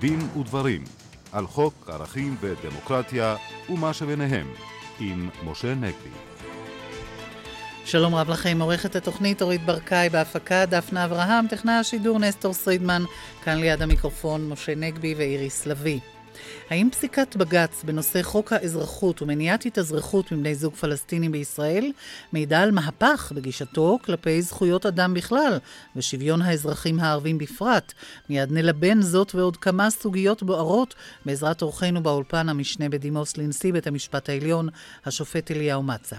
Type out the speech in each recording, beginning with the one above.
דין ודברים על חוק ערכים ודמוקרטיה ומה שביניהם עם משה נגבי. שלום רב לכם, עורכת התוכנית אורית ברקאי בהפקה, דפנה אברהם, טכנאי השידור נסטור סרידמן, כאן ליד המיקרופון משה נגבי ואיריס לביא. האם פסיקת בג"ץ בנושא חוק האזרחות ומניעת התאזרחות מבני זוג פלסטינים בישראל מעידה על מהפך בגישתו כלפי זכויות אדם בכלל ושוויון האזרחים הערבים בפרט? מיד נלבן זאת ועוד כמה סוגיות בוערות בעזרת אורחנו באולפן המשנה בדימוס לנשיא בית המשפט העליון, השופט אליהו מצה.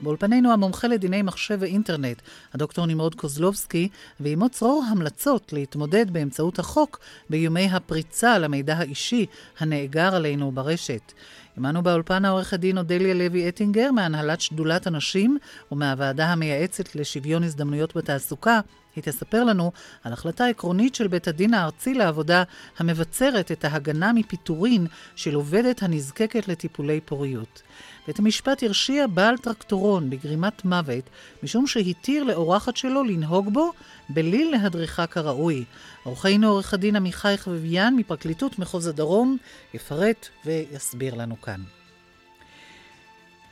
באולפנינו המומחה לדיני מחשב ואינטרנט, הדוקטור נמרוד קוזלובסקי, ועימו צרור המלצות להתמודד באמצעות החוק באיומי הפריצה למידע האישי הנאגר עלינו ברשת. עמנו באולפן העורכת דין אודליה לוי אטינגר מהנהלת שדולת הנשים ומהוועדה המייעצת לשוויון הזדמנויות בתעסוקה, היא תספר לנו על החלטה עקרונית של בית הדין הארצי לעבודה המבצרת את ההגנה מפיטורין של עובדת הנזקקת לטיפולי פוריות. בית המשפט הרשיע בעל טרקטורון בגרימת מוות משום שהתיר לאורחת שלו לנהוג בו בלי להדריכה כראוי. עורכנו עורך הדין עמיחי חביביאן מפרקליטות מחוז הדרום יפרט ויסביר לנו כאן.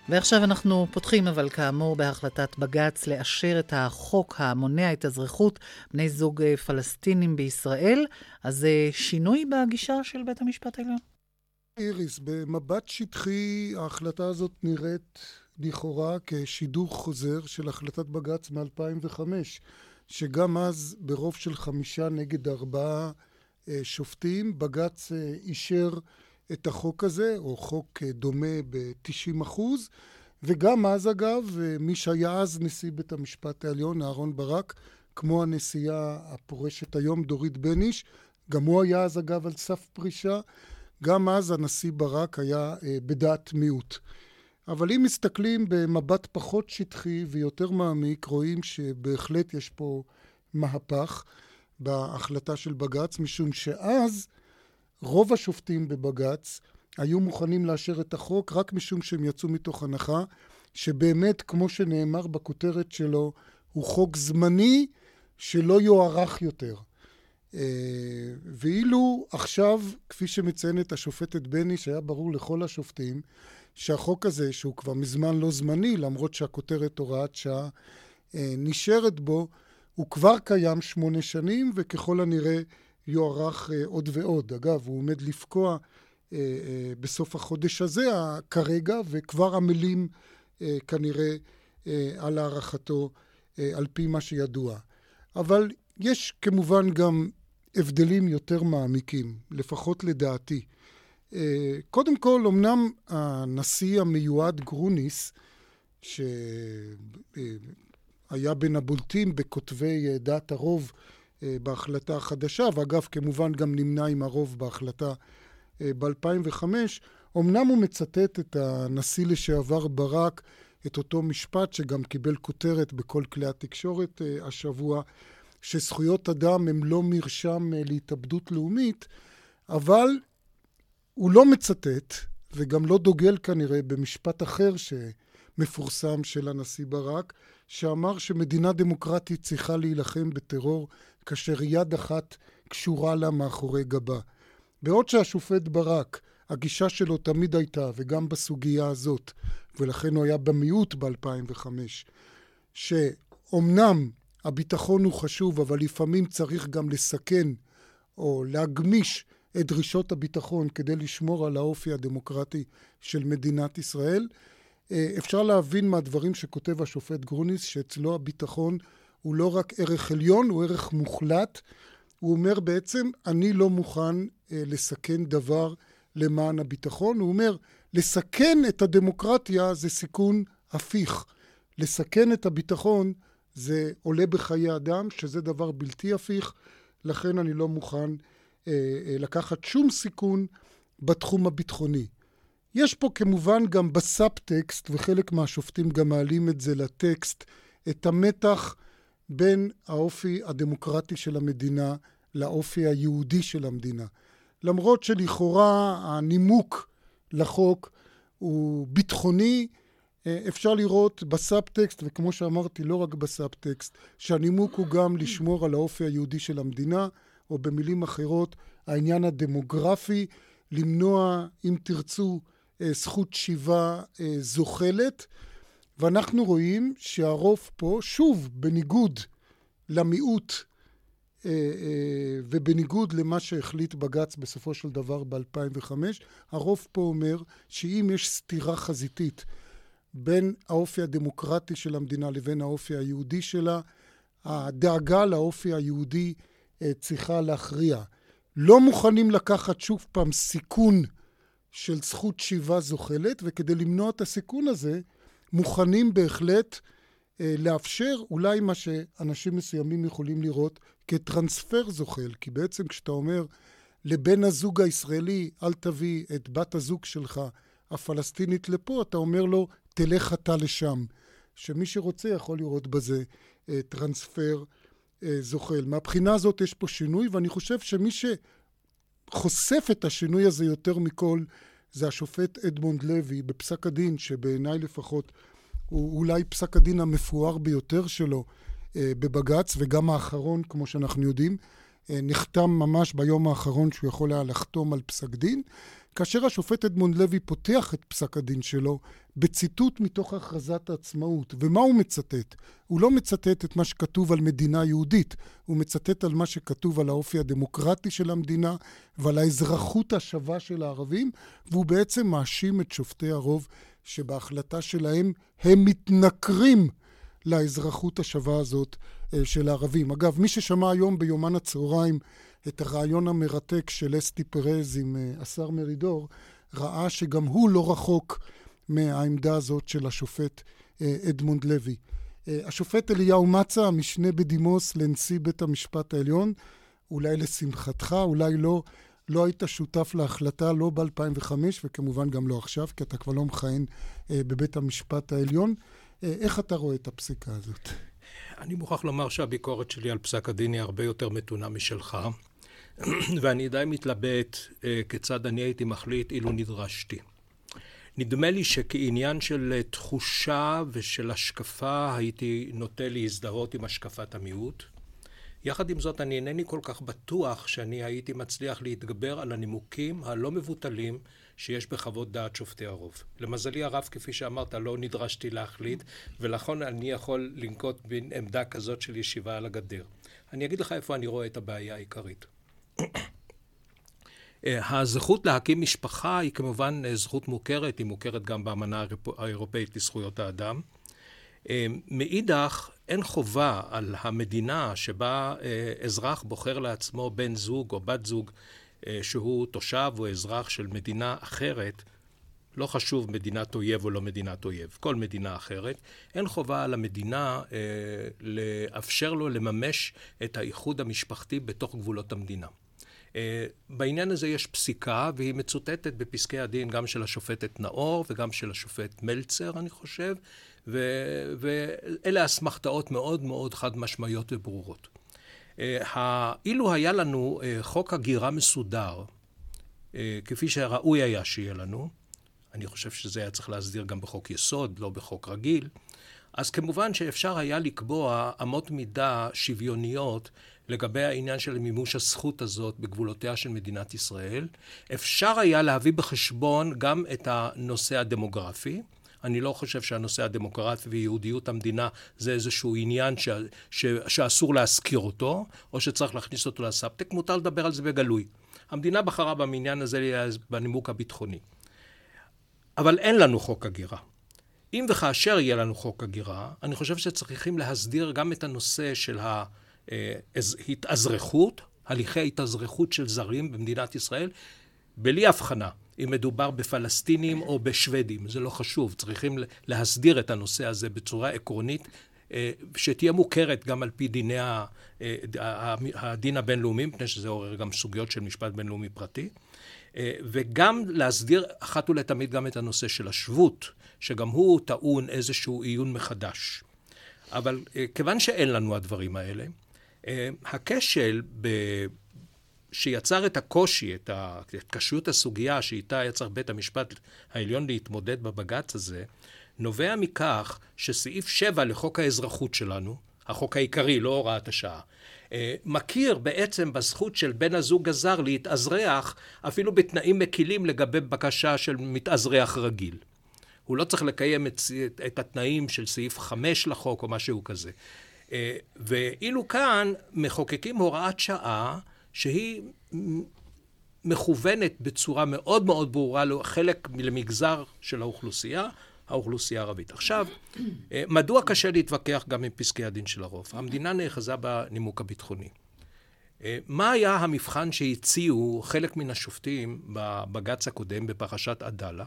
ועכשיו אנחנו פותחים אבל כאמור בהחלטת בג"ץ לאשר את החוק המונע את אזרחות בני זוג אה, פלסטינים בישראל. אז זה אה, שינוי בגישה של בית המשפט העליון? איריס, במבט שטחי ההחלטה הזאת נראית לכאורה כשידור חוזר של החלטת בג"ץ מ-2005, שגם אז ברוב של חמישה נגד ארבעה אה, שופטים, בג"ץ אישר את החוק הזה, או חוק אה, דומה ב-90 אחוז, וגם אז אגב, אה, מי שהיה אז נשיא בית המשפט העליון, אהרן ברק, כמו הנשיאה הפורשת היום, דורית בניש, גם הוא היה אז אגב על סף פרישה, גם אז הנשיא ברק היה אה, בדעת מיעוט. אבל אם מסתכלים במבט פחות שטחי ויותר מעמיק, רואים שבהחלט יש פה מהפך בהחלטה של בג"ץ, משום שאז רוב השופטים בבג"ץ היו מוכנים לאשר את החוק רק משום שהם יצאו מתוך הנחה שבאמת, כמו שנאמר בכותרת שלו, הוא חוק זמני שלא יוארך יותר. אה, ואילו עכשיו, כפי שמציינת השופטת בני, שהיה ברור לכל השופטים, שהחוק הזה, שהוא כבר מזמן לא זמני, למרות שהכותרת הוראת שעה אה, נשארת בו, הוא כבר קיים שמונה שנים, וככל הנראה יוארך אה, עוד ועוד. אגב, הוא עומד לפקוע בסוף החודש הזה כרגע, וכבר עמלים כנראה על הארכתו על פי מה שידוע. אבל יש כמובן גם הבדלים יותר מעמיקים, לפחות לדעתי. קודם כל, אמנם הנשיא המיועד גרוניס, שהיה בין הבולטים בכותבי דעת הרוב אה, בהחלטה החדשה, ואגב, כמובן גם נמנע עם הרוב בהחלטה אה, ב-2005. אמנם הוא מצטט את הנשיא לשעבר ברק, את אותו משפט שגם קיבל כותרת בכל כלי התקשורת אה, השבוע, שזכויות אדם הם לא מרשם להתאבדות לאומית, אבל הוא לא מצטט, וגם לא דוגל כנראה במשפט אחר שמפורסם של הנשיא ברק, שאמר שמדינה דמוקרטית צריכה להילחם בטרור כאשר יד אחת קשורה לה מאחורי גבה. בעוד שהשופט ברק, הגישה שלו תמיד הייתה, וגם בסוגיה הזאת, ולכן הוא היה במיעוט ב-2005, שאומנם הביטחון הוא חשוב, אבל לפעמים צריך גם לסכן או להגמיש את דרישות הביטחון כדי לשמור על האופי הדמוקרטי של מדינת ישראל. אה, אפשר להבין מהדברים שכותב השופט גרוניס, שאצלו הביטחון הוא לא רק ערך עליון, הוא ערך מוחלט. הוא אומר בעצם, אני לא מוכן אה, לסכן דבר למען הביטחון. הוא אומר, לסכן את הדמוקרטיה זה סיכון הפיך. לסכן את הביטחון זה עולה בחיי אדם, שזה דבר בלתי הפיך, לכן אני לא מוכן אה, אה, לקחת שום סיכון בתחום הביטחוני. יש פה כמובן גם בסאב-טקסט, וחלק מהשופטים גם מעלים את זה לטקסט, את המתח בין האופי הדמוקרטי של המדינה לאופי היהודי של המדינה. למרות שלכאורה הנימוק לחוק הוא ביטחוני, אפשר לראות ב-subtext, וכמו שאמרתי, לא רק ב-subtext, שהנימוק הוא גם לשמור על האופי היהודי של המדינה, או במילים אחרות, העניין הדמוגרפי, למנוע, אם תרצו, אה, זכות שיבה אה, זוחלת. ואנחנו רואים שהרוב פה, שוב, בניגוד למיעוט אה, ובניגוד למה שהחליט בג"ץ בסופו של דבר ב-2005, הרוב פה אומר שאם יש סתירה חזיתית בין האופי הדמוקרטי של המדינה לבין האופי היהודי שלה, הדאגה לאופי היהודי צריכה להכריע. לא מוכנים לקחת שוב פעם סיכון של זכות שיבה זוחלת, וכדי למנוע את הסיכון הזה, מוכנים בהחלט אה, לאפשר אולי מה שאנשים מסוימים יכולים לראות כטרנספר זוחל. כי בעצם כשאתה אומר לבן הזוג הישראלי, אל תביא את בת הזוג שלך הפלסטינית לפה, אתה אומר לו, תלך אתה לשם. שמי שרוצה יכול לראות בזה אה, טרנספר אה, זוחל. מהבחינה הזאת יש פה שינוי, ואני חושב שמי שחושף את השינוי הזה יותר מכל, זה השופט אדמונד לוי בפסק הדין, שבעיניי לפחות הוא אולי פסק הדין המפואר ביותר שלו אה, בבג"ץ, וגם האחרון, כמו שאנחנו יודעים, אה, נחתם ממש ביום האחרון שהוא יכול היה לחתום על פסק דין. כאשר השופט אדמונד לוי פותח את פסק הדין שלו בציטוט מתוך הכרזת העצמאות. ומה הוא מצטט? הוא לא מצטט את מה שכתוב על מדינה יהודית, הוא מצטט על מה שכתוב על האופי הדמוקרטי של המדינה ועל האזרחות השווה של הערבים, והוא בעצם מאשים את שופטי הרוב שבהחלטה שלהם הם מתנכרים לאזרחות השווה הזאת אה, של הערבים. אגב, מי ששמע היום ביומן הצהריים את הרעיון המרתק של אסתי פרז עם אה, השר מרידור, ראה שגם הוא לא רחוק מהעמדה הזאת של השופט אה, אדמונד לוי. אה, השופט אליהו מצה, המשנה בדימוס לנשיא בית המשפט העליון, אולי לשמחתך, אולי לא, לא היית שותף להחלטה לא ב-2005 וכמובן גם לא עכשיו, כי אתה כבר לא מכהן בבית המשפט העליון. איך אתה רואה את הפסיקה הזאת? אני מוכרח לומר שהביקורת שלי על פסק הדין היא הרבה יותר מתונה משלך. ואני די מתלבט אה, כיצד אני הייתי מחליט אילו נדרשתי. נדמה לי שכעניין של אה, תחושה ושל השקפה הייתי נוטה להזדהות עם השקפת המיעוט. יחד עם זאת, אני אינני כל כך בטוח שאני הייתי מצליח להתגבר על הנימוקים הלא מבוטלים שיש בחוות דעת שופטי הרוב. למזלי הרב, כפי שאמרת, לא נדרשתי להחליט, ולכן אני יכול לנקוט בין עמדה כזאת של ישיבה על הגדר. אני אגיד לך איפה אני רואה את הבעיה העיקרית. אה, הזכות להקים משפחה היא כמובן אה, זכות מוכרת, היא מוכרת גם באמנה האירופאית לזכויות האדם. אה, מאידך, אין חובה על המדינה שבה אזרח בוחר לעצמו בן זוג או בת זוג שהוא תושב או אזרח של מדינה אחרת, לא חשוב מדינת אויב או לא מדינת אויב, כל מדינה אחרת, אין חובה על המדינה לאפשר לו לממש את האיחוד המשפחתי בתוך גבולות המדינה. אה, בעניין הזה יש פסיקה, והיא מצוטטת בפסקי הדין גם של השופטת נאור וגם של השופט מלצר, אני חושב, ו- ואלה אסמכתאות מאוד מאוד חד משמעיות וברורות. אה, אילו היה לנו אה, חוק הגירה מסודר, כפי שראוי היה שיהיה לנו, אני חושב שזה היה צריך להסדיר גם בחוק יסוד, לא בחוק רגיל, אז כמובן שאפשר היה לקבוע אמות מידה שוויוניות לגבי העניין של מימוש הזכות הזאת בגבולותיה של מדינת ישראל. אפשר היה להביא בחשבון גם את הנושא הדמוגרפי. אני לא חושב שהנושא הדמוקרטי ויהודיות המדינה זה איזשהו עניין ש, ש, שאסור להזכיר אותו, או שצריך להכניס אותו לסאבטק, מותר לדבר על זה בגלוי. המדינה בחרה במניין הזה בנימוק הביטחוני. אבל אין לנו חוק הגירה. אם וכאשר יהיה לנו חוק הגירה, אני חושב שצריכים להסדיר גם את הנושא של ה... אה, התאזרחות, הליכי התאזרחות של זרים במדינת ישראל, בלי הבחנה. אם מדובר בפלסטינים או בשוודים, זה לא חשוב, צריכים להסדיר את הנושא הזה בצורה עקרונית, אה, שתהיה מוכרת גם על פי דיני אה, הדין הבינלאומי, מפני שזה עורר גם סוגיות של משפט בינלאומי פרטי, וגם להסדיר אחת ולתמיד גם את הנושא של השבות, שגם הוא טעון איזשהו עיון מחדש. אבל כיוון שאין לנו הדברים האלה, הכשל ב... שיצר את הקושי. את קשיות הסוגיה שאיתה היה צריך בית המשפט העליון להתמודד בבג"ץ הזה, נובע מכך שסעיף 7 לחוק האזרחות שלנו, החוק העיקרי, לא הוראת השעה, אה, מכיר בעצם בזכות של בן הזוג הזר להתאזרח אפילו בתנאים מקילים לגבי בקשה של מתאזרח רגיל. הוא לא צריך לקיים את, את התנאים של סעיף 5 לחוק או משהו כזה. אה, ואילו כאן מחוקקים הוראת שעה שהיא מכוונת בצורה מאוד מאוד ברורה לחלק, למגזר של האוכלוסייה, האוכלוסייה הערבית. עכשיו, אה, מדוע קשה להתווכח גם עם פסקי הדין של הרוב? המדינה נאחזה בנימוק הביטחוני. אה, מה היה המבחן שהציעו חלק מן השופטים בבג"ץ הקודם בפרשת עדאלה?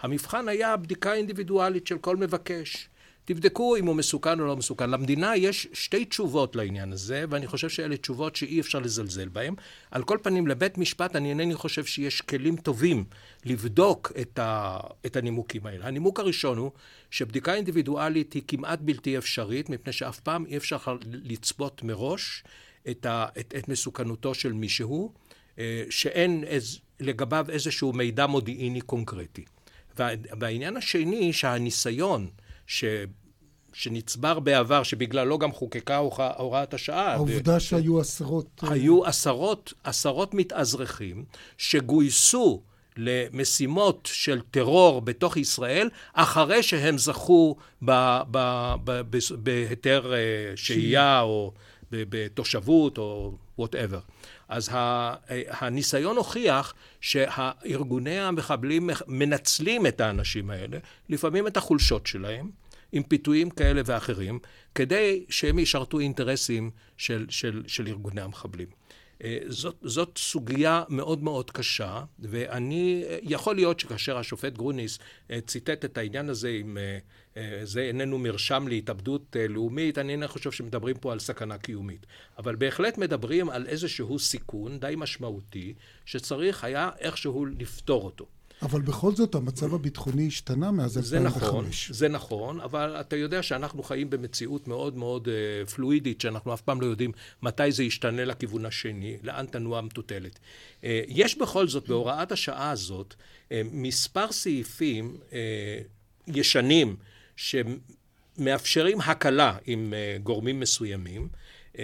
המבחן היה בדיקה אינדיבידואלית של כל מבקש. תבדקו אם הוא מסוכן או לא מסוכן. למדינה יש שתי תשובות לעניין הזה, ואני חושב שאלה תשובות שאי אפשר לזלזל בהן. על כל פנים, לבית משפט אני אינני חושב שיש כלים טובים לבדוק את, ה, את הנימוקים האלה. הנימוק הראשון הוא שבדיקה אינדיבידואלית היא כמעט בלתי אפשרית, מפני שאף פעם אי אפשר לצפות מראש את, ה, את, את מסוכנותו של מישהו, אה, שאין איז, לגביו איזשהו מידע מודיעיני קונקרטי. והעניין השני, שהניסיון ש... שנצבר בעבר, שבגללו גם חוקקה הוראת השעה. העובדה ו... שהיו עשרות... אה, היו עשרות, עשרות מתאזרחים שגויסו למשימות של טרור בתוך ישראל, אחרי שהם זכו בהיתר אה, שהייה או בתושבות או וואטאבר. אז הניסיון הוכיח שהארגוני המחבלים מנצלים את האנשים האלה, לפעמים את החולשות שלהם, עם פיתויים כאלה ואחרים, כדי שהם ישרתו אינטרסים של, של, של ארגוני המחבלים. אה, זאת, זאת סוגיה מאוד מאוד קשה, ואני, יכול להיות שכאשר השופט גרוניס אה, ציטט את העניין הזה עם אה, זה איננו מרשם להתאבדות לאומית, אני אינני חושב שמדברים פה על סכנה קיומית. אבל בהחלט מדברים על איזשהו סיכון די משמעותי, שצריך היה איכשהו לפתור אותו. אבל בכל זאת המצב הביטחוני השתנה מאז 2005. זה נכון, זה נכון, אבל אתה יודע שאנחנו חיים במציאות מאוד מאוד uh, פלואידית, שאנחנו אף פעם לא יודעים מתי זה ישתנה לכיוון השני, לאן תנוע המטוטלת. Uh, יש בכל זאת בהוראת השעה הזאת uh, מספר סעיפים uh, ישנים שמאפשרים הקלה עם uh, גורמים מסוימים. uh,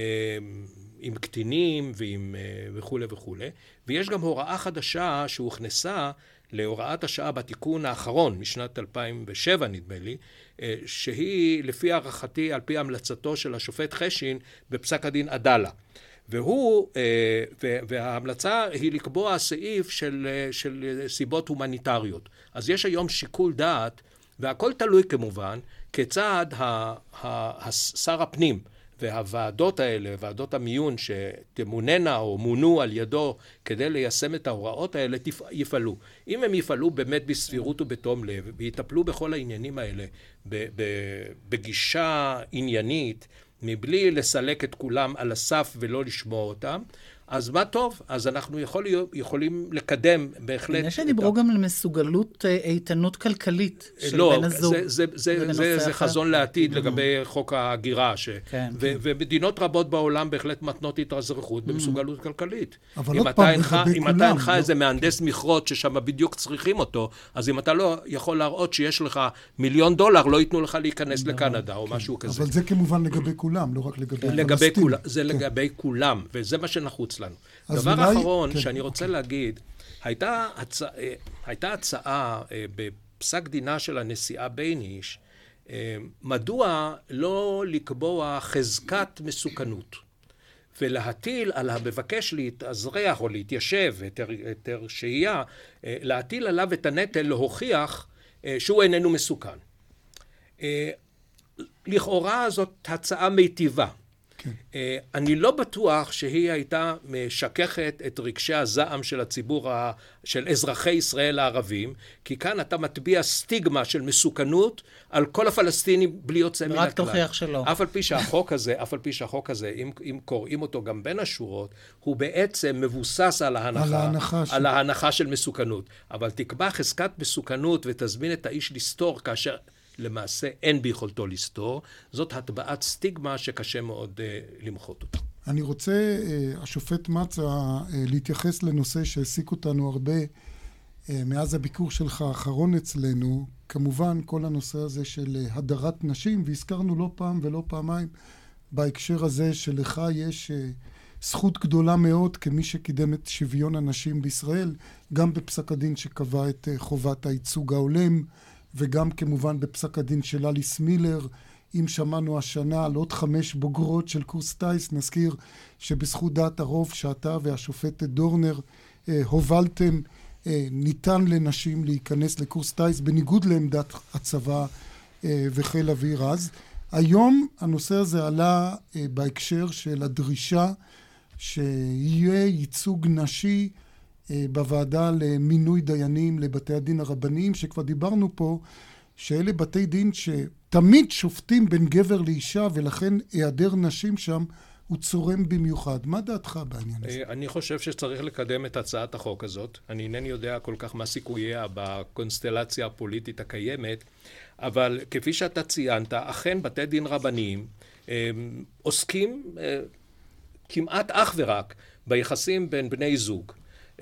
עם קטינים ועם וכולי וכולי, ויש גם הוראה חדשה שהוכנסה להוראת השעה בתיקון האחרון משנת 2007 נדמה לי, אה, שהיא לפי הערכתי על פי המלצתו של השופט חשין בפסק הדין עדאלה. והוא, אה, וההמלצה היא לקבוע סעיף של, אה, של סיבות הומניטריות. אז יש היום שיקול דעת, והכל תלוי כמובן, כיצד שר הפנים והוועדות האלה, ועדות המיון שתמוננה או מונו על ידו כדי ליישם את ההוראות האלה, יפעלו. אם הם יפעלו באמת בסבירות ובתום לב, ויטפלו בכל העניינים האלה בגישה עניינית, מבלי לסלק את כולם על הסף ולא לשמוע אותם, אז מה טוב, אז אנחנו יכול, יכולים לקדם בהחלט... יש שדיברו ה... גם על מסוגלות אה, איתנות כלכלית של לא, בן הזוג. לא, זה, זה, זה, זה, זה חזון לעתיד לגבי חוק ההגירה, ש... כן, ו, כן. ומדינות רבות בעולם בהחלט מתנות התאזרחות במסוגלות כלכלית. אבל עוד פעם, לגבי כולם... אם אתה אינך לא... איזה מהנדס מכרות ששם בדיוק צריכים אותו, אז אם אתה לא יכול להראות שיש לך מיליון דולר, לא ייתנו לך להיכנס לקנדה או כן. משהו כזה. אבל זה כמובן לגבי כולם, לא רק לגבי הפלסטינים. זה כן. לגבי כולם, וזה מה שנחוץ לנו. דבר אולי... אחרון כן, שאני רוצה אוקיי. להגיד, הייתה, הצע... אה, הייתה הצעה אה, בפסק דינה של הנשיאה בייניש, אה, מדוע לא לקבוע חזקת מסוכנות ולהטיל על המבקש להתאזרח או להתיישב, היתר שהייה, להטיל עליו את הנטל להוכיח שהוא איננו מסוכן. לכאורה זאת הצעה מיטיבה. כן. אה, אני לא בטוח שהיא הייתה משככת את רגשי הזעם של הציבור, ה... של אזרחי ישראל הערבים, כי כאן אתה מטביע סטיגמה של מסוכנות על כל הפלסטינים בלי יוצא מן הכלל. רק תוכיח שלא. אף על פי שהחוק הזה, אף על פי שהחוק הזה, אם, אם קוראים אותו גם בין השורות, הוא בעצם מבוסס על ההנחה, על ההנחה, על ההנחה של מסוכנות. אבל תקבע חזקת מסוכנות ותזמין את האיש לסתור כאשר... למעשה אין ביכולתו לסתור, זאת הטבעת סטיגמה שקשה מאוד uh, למחות אותה. אני רוצה, uh, השופט מצה, uh, להתייחס לנושא שהעסיק אותנו הרבה מאז הביקור שלך האחרון אצלנו, כמובן כל הנושא הזה של הדרת נשים, והזכרנו לא פעם ולא פעמיים בהקשר הזה שלך יש אה, זכות גדולה מאוד כמי שקידם את שוויון הנשים בישראל, גם בפסק הדין שקבע את אה, חובת הייצוג ההולם, וגם כמובן בפסק הדין של אליס מילר. אם שמענו השנה על עוד חמש בוגרות של קורס טיס, נזכיר שבזכות דעת הרוב שאתה והשופטת דורנר אה, הובלתם, אה, ניתן לנשים להיכנס לקורס טיס בניגוד לעמדת הצבא אה, וחיל אוויר אז. היום הנושא הזה עלה אה, בהקשר של הדרישה שיהיה ייצוג נשי בוועדה למינוי דיינים לבתי הדין הרבניים, שכבר דיברנו פה, שאלה בתי דין שתמיד שופטים בין גבר לאישה, ולכן היעדר נשים שם הוא צורם במיוחד. מה דעתך בעניין הזה? אה, אני חושב שצריך לקדם את הצעת החוק הזאת. אני אינני יודע כל כך מה סיכוייה בקונסטלציה הפוליטית הקיימת, אבל כפי שאתה ציינת, אכן בתי דין רבניים אה, עוסקים כמעט אך ורק ביחסים בין בני זוג.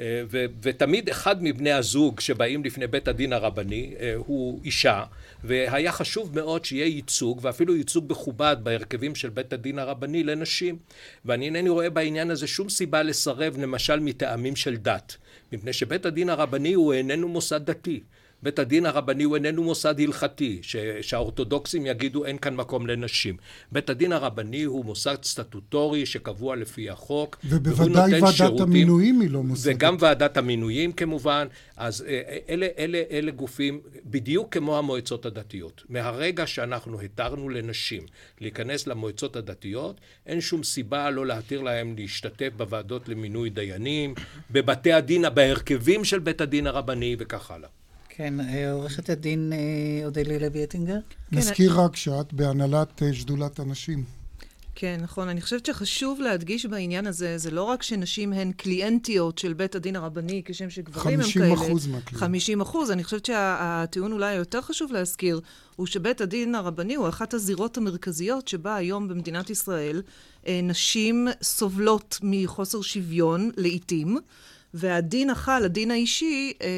אה, ו- ותמיד אחד מבני הזוג שבאים לפני בית הדין הרבני אה, הוא אישה והיה חשוב מאוד שיהיה ייצוג ואפילו ייצוג מכובד בהרכבים של בית הדין הרבני לנשים. ואני אינני רואה בעניין הזה שום סיבה לסרב למשל מטעמים של דת מפני שבית הדין הרבני הוא איננו מוסד דתי בית הדין הרבני הוא איננו מוסד הלכתי, ש- שהאורתודוקסים יגידו אין כאן מקום לנשים. בית הדין הרבני הוא מוסד סטטוטורי שקבוע לפי החוק, ובוודאי ועדת שירותים, המינויים היא לא מוסד. וגם ועדת המינויים כמובן, אז אה, אה, אלה, אלה, אלה גופים בדיוק כמו המועצות הדתיות. מהרגע שאנחנו התרנו לנשים להיכנס למועצות הדתיות, אין שום סיבה לא להתיר להם להשתתף בוועדות למינוי דיינים, בבתי הדין, בהרכבים של בית הדין הרבני וכך הלאה. כן, אה, עורכת הדין אה, אודליה לוי אטינגר. כן, נזכיר רק שאת בהנהלת אה, שדולת הנשים. כן, נכון. אני חושבת שחשוב להדגיש בעניין הזה, זה לא רק שנשים הן קליינטיות של בית הדין הרבני, כשם שגברים הם כאלה. 50 אחוז מהקליינט. 50 אחוז. אני חושבת שהטיעון אולי היותר חשוב להזכיר, הוא שבית הדין הרבני הוא אחת הזירות המרכזיות שבה היום במדינת ישראל נשים סובלות מחוסר שוויון לעיתים. והדין החל, הדין האישי, אה,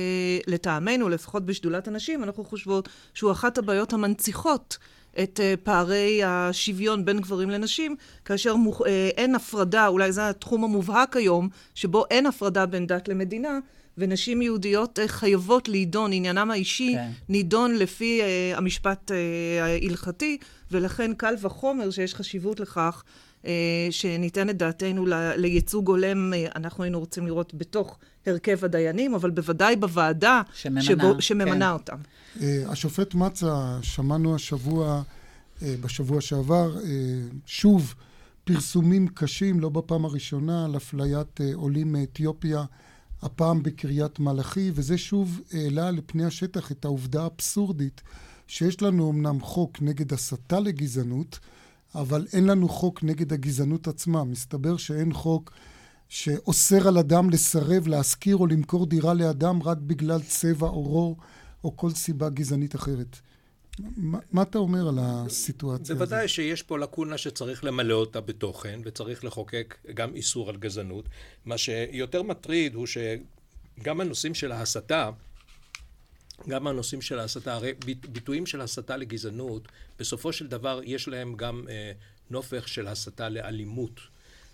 לטעמנו, לפחות בשדולת הנשים, אנחנו חושבות שהוא אחת הבעיות המנציחות את אה, פערי השוויון בין גברים לנשים, כאשר מוכ... אה, אין הפרדה, אולי זה התחום המובהק היום, שבו אין הפרדה בין דת למדינה, ונשים יהודיות אה, חייבות להידון, עניינם האישי כן. נידון לפי אה, המשפט אה, ההלכתי, ולכן קל וחומר שיש חשיבות לכך שניתן את דעתנו לייצוג הולם, אה, אנחנו היינו רוצים לראות בתוך הרכב הדיינים, אבל בוודאי בוועדה שממנה, שבו, שממנה כן. אותם. אה, השופט מצה, שמענו השבוע, בשבוע שעבר, שוב פרסומים קשים, לא בפעם הראשונה, על אפליית עולים מאתיופיה, הפעם בקריית מלאכי, וזה שוב העלה לפני השטח את העובדה האבסורדית שיש לנו אמנם חוק נגד הסתה לגזענות, אבל אין לנו חוק נגד הגזענות עצמה. מסתבר שאין חוק שאוסר על אדם לסרב, להשכיר או למכור דירה לאדם רק בגלל צבע עורו או כל סיבה גזענית אחרת. מה, מה אתה אומר על הסיטואציה הזאת? בוודאי שיש פה לקונה שצריך למלא אותה בתוכן, וצריך לחוקק גם איסור על גזענות. מה שיותר מטריד הוא שגם הנושאים של ההסתה, גם הנושאים של ההסתה, הרי ביטויים של הסתה לגזענות, בסופו של דבר יש להם גם אה, נופך של הסתה לאלימות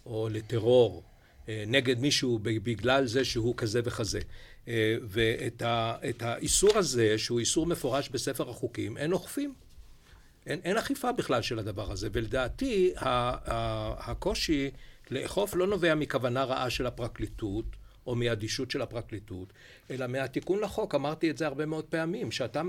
או לטרור אה, נגד מישהו בגלל זה שהוא כזה וכזה. אה, ואת ה, האיסור הזה, שהוא איסור מפורש בספר החוקים, אין אוכפים. אין, אין אכיפה בכלל של הדבר הזה, ולדעתי ה, ה, הקושי לאכוף לא נובע מכוונה רעה של הפרקליטות, או מאדישות של הפרקליטות, אלא מהתיקון לחוק, אמרתי את זה הרבה מאוד פעמים, שאתה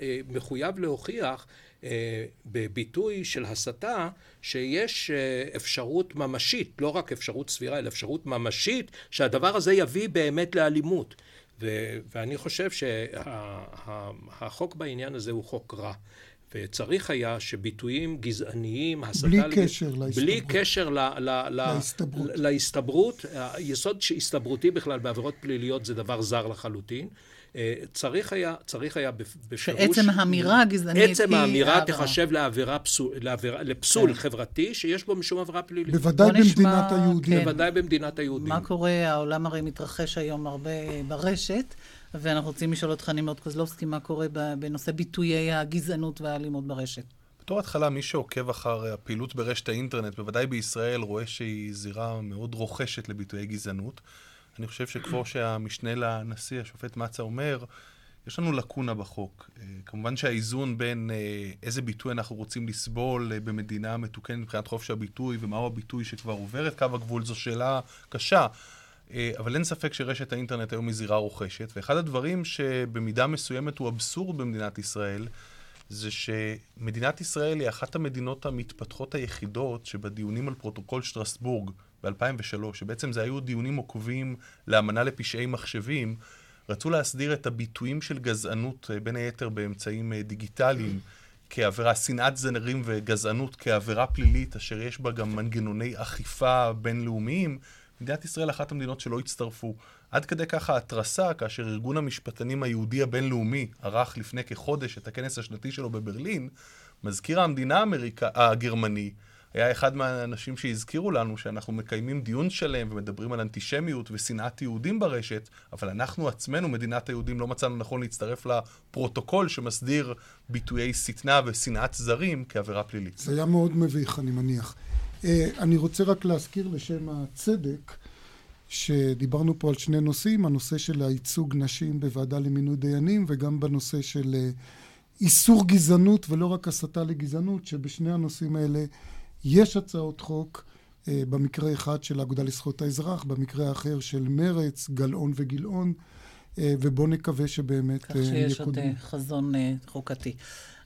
אה, מחויב להוכיח אה, בביטוי של הסתה שיש אה, אפשרות ממשית, לא רק אפשרות סבירה, אלא אפשרות ממשית, שהדבר הזה יביא באמת לאלימות. ו- ואני חושב שהחוק שה- בעניין הזה הוא חוק רע. וצריך היה שביטויים גזעניים, הסתה... בלי לג... קשר להסתברות. בלי קשר ל... ל... להסתברות. להסתברות. היסוד שהסתברותי בכלל בעבירות פליליות זה דבר זר לחלוטין. אה, צריך היה, צריך היה בפירוש... שעצם האמירה הגזענית היא... עצם האמירה תחשב לעבירה פסול, לעבירה, לפסול כן. חברתי שיש בו משום עבירה פלילית. בוודאי במדינת נשמע, היהודים. כן. בוודאי במדינת היהודים. מה קורה, העולם הרי מתרחש היום הרבה ברשת. ואנחנו רוצים לשאול אותך, נימות קוזלובסקי, מה קורה בנושא ביטויי הגזענות והאלימות ברשת. בתור התחלה, מי שעוקב אחר הפעילות ברשת האינטרנט, בוודאי בישראל, רואה שהיא זירה מאוד רוכשת לביטויי גזענות. אני חושב שכמו שהמשנה לנשיא, השופט מצה, אומר, יש לנו לקונה בחוק. אה, כמובן שהאיזון בין אה, איזה ביטוי אנחנו רוצים לסבול אה, במדינה מתוקנת מבחינת חופש הביטוי ומהו הביטוי שכבר עובר את קו הגבול, זו שאלה קשה. אבל אין ספק שרשת האינטרנט היום היא זירה רוחשת, ואחד הדברים שבמידה מסוימת הוא אבסורד במדינת ישראל, זה שמדינת ישראל היא אחת המדינות המתפתחות היחידות שבדיונים על פרוטוקול שטרסבורג ב-2003, שבעצם זה היו דיונים עוקבים לאמנה לפשעי מחשבים, רצו להסדיר את הביטויים של גזענות, אה, בין היתר באמצעים אה, דיגיטליים, כעבירה, שנאת זנרים וגזענות כעבירה פלילית, אשר יש בה גם מנגנוני אכיפה בינלאומיים, מדינת ישראל אחת המדינות שלא הצטרפו. עד כדי כך ההתרסה, כאשר ארגון המשפטנים היהודי הבינלאומי ערך לפני כחודש את הכנס השנתי שלו בברלין, מזכיר המדינה האמריקה, הגרמני היה אחד מהאנשים שהזכירו לנו שאנחנו מקיימים דיון שלם ומדברים על אנטישמיות ושנאת יהודים ברשת, אבל אנחנו עצמנו, מדינת היהודים, לא מצאנו נכון להצטרף לפרוטוקול שמסדיר ביטויי שטנה ושנאת זרים כעבירה פלילית. זה היה מאוד מביך, אני מניח. אה, אני רוצה רק להזכיר לשם הצדק, שדיברנו פה על שני נושאים, הנושא של הייצוג נשים בוועדה למינוי דיינים וגם בנושא של אה, איסור גזענות ולא רק הסתה לגזענות, שבשני הנושאים האלה יש הצעות חוק, אה, במקרה אחד של האגודה לזכויות האזרח, במקרה האחר של מרץ, גלאון וגילאון, ובואו נקווה שבאמת כך שיש עוד חזון חוקתי.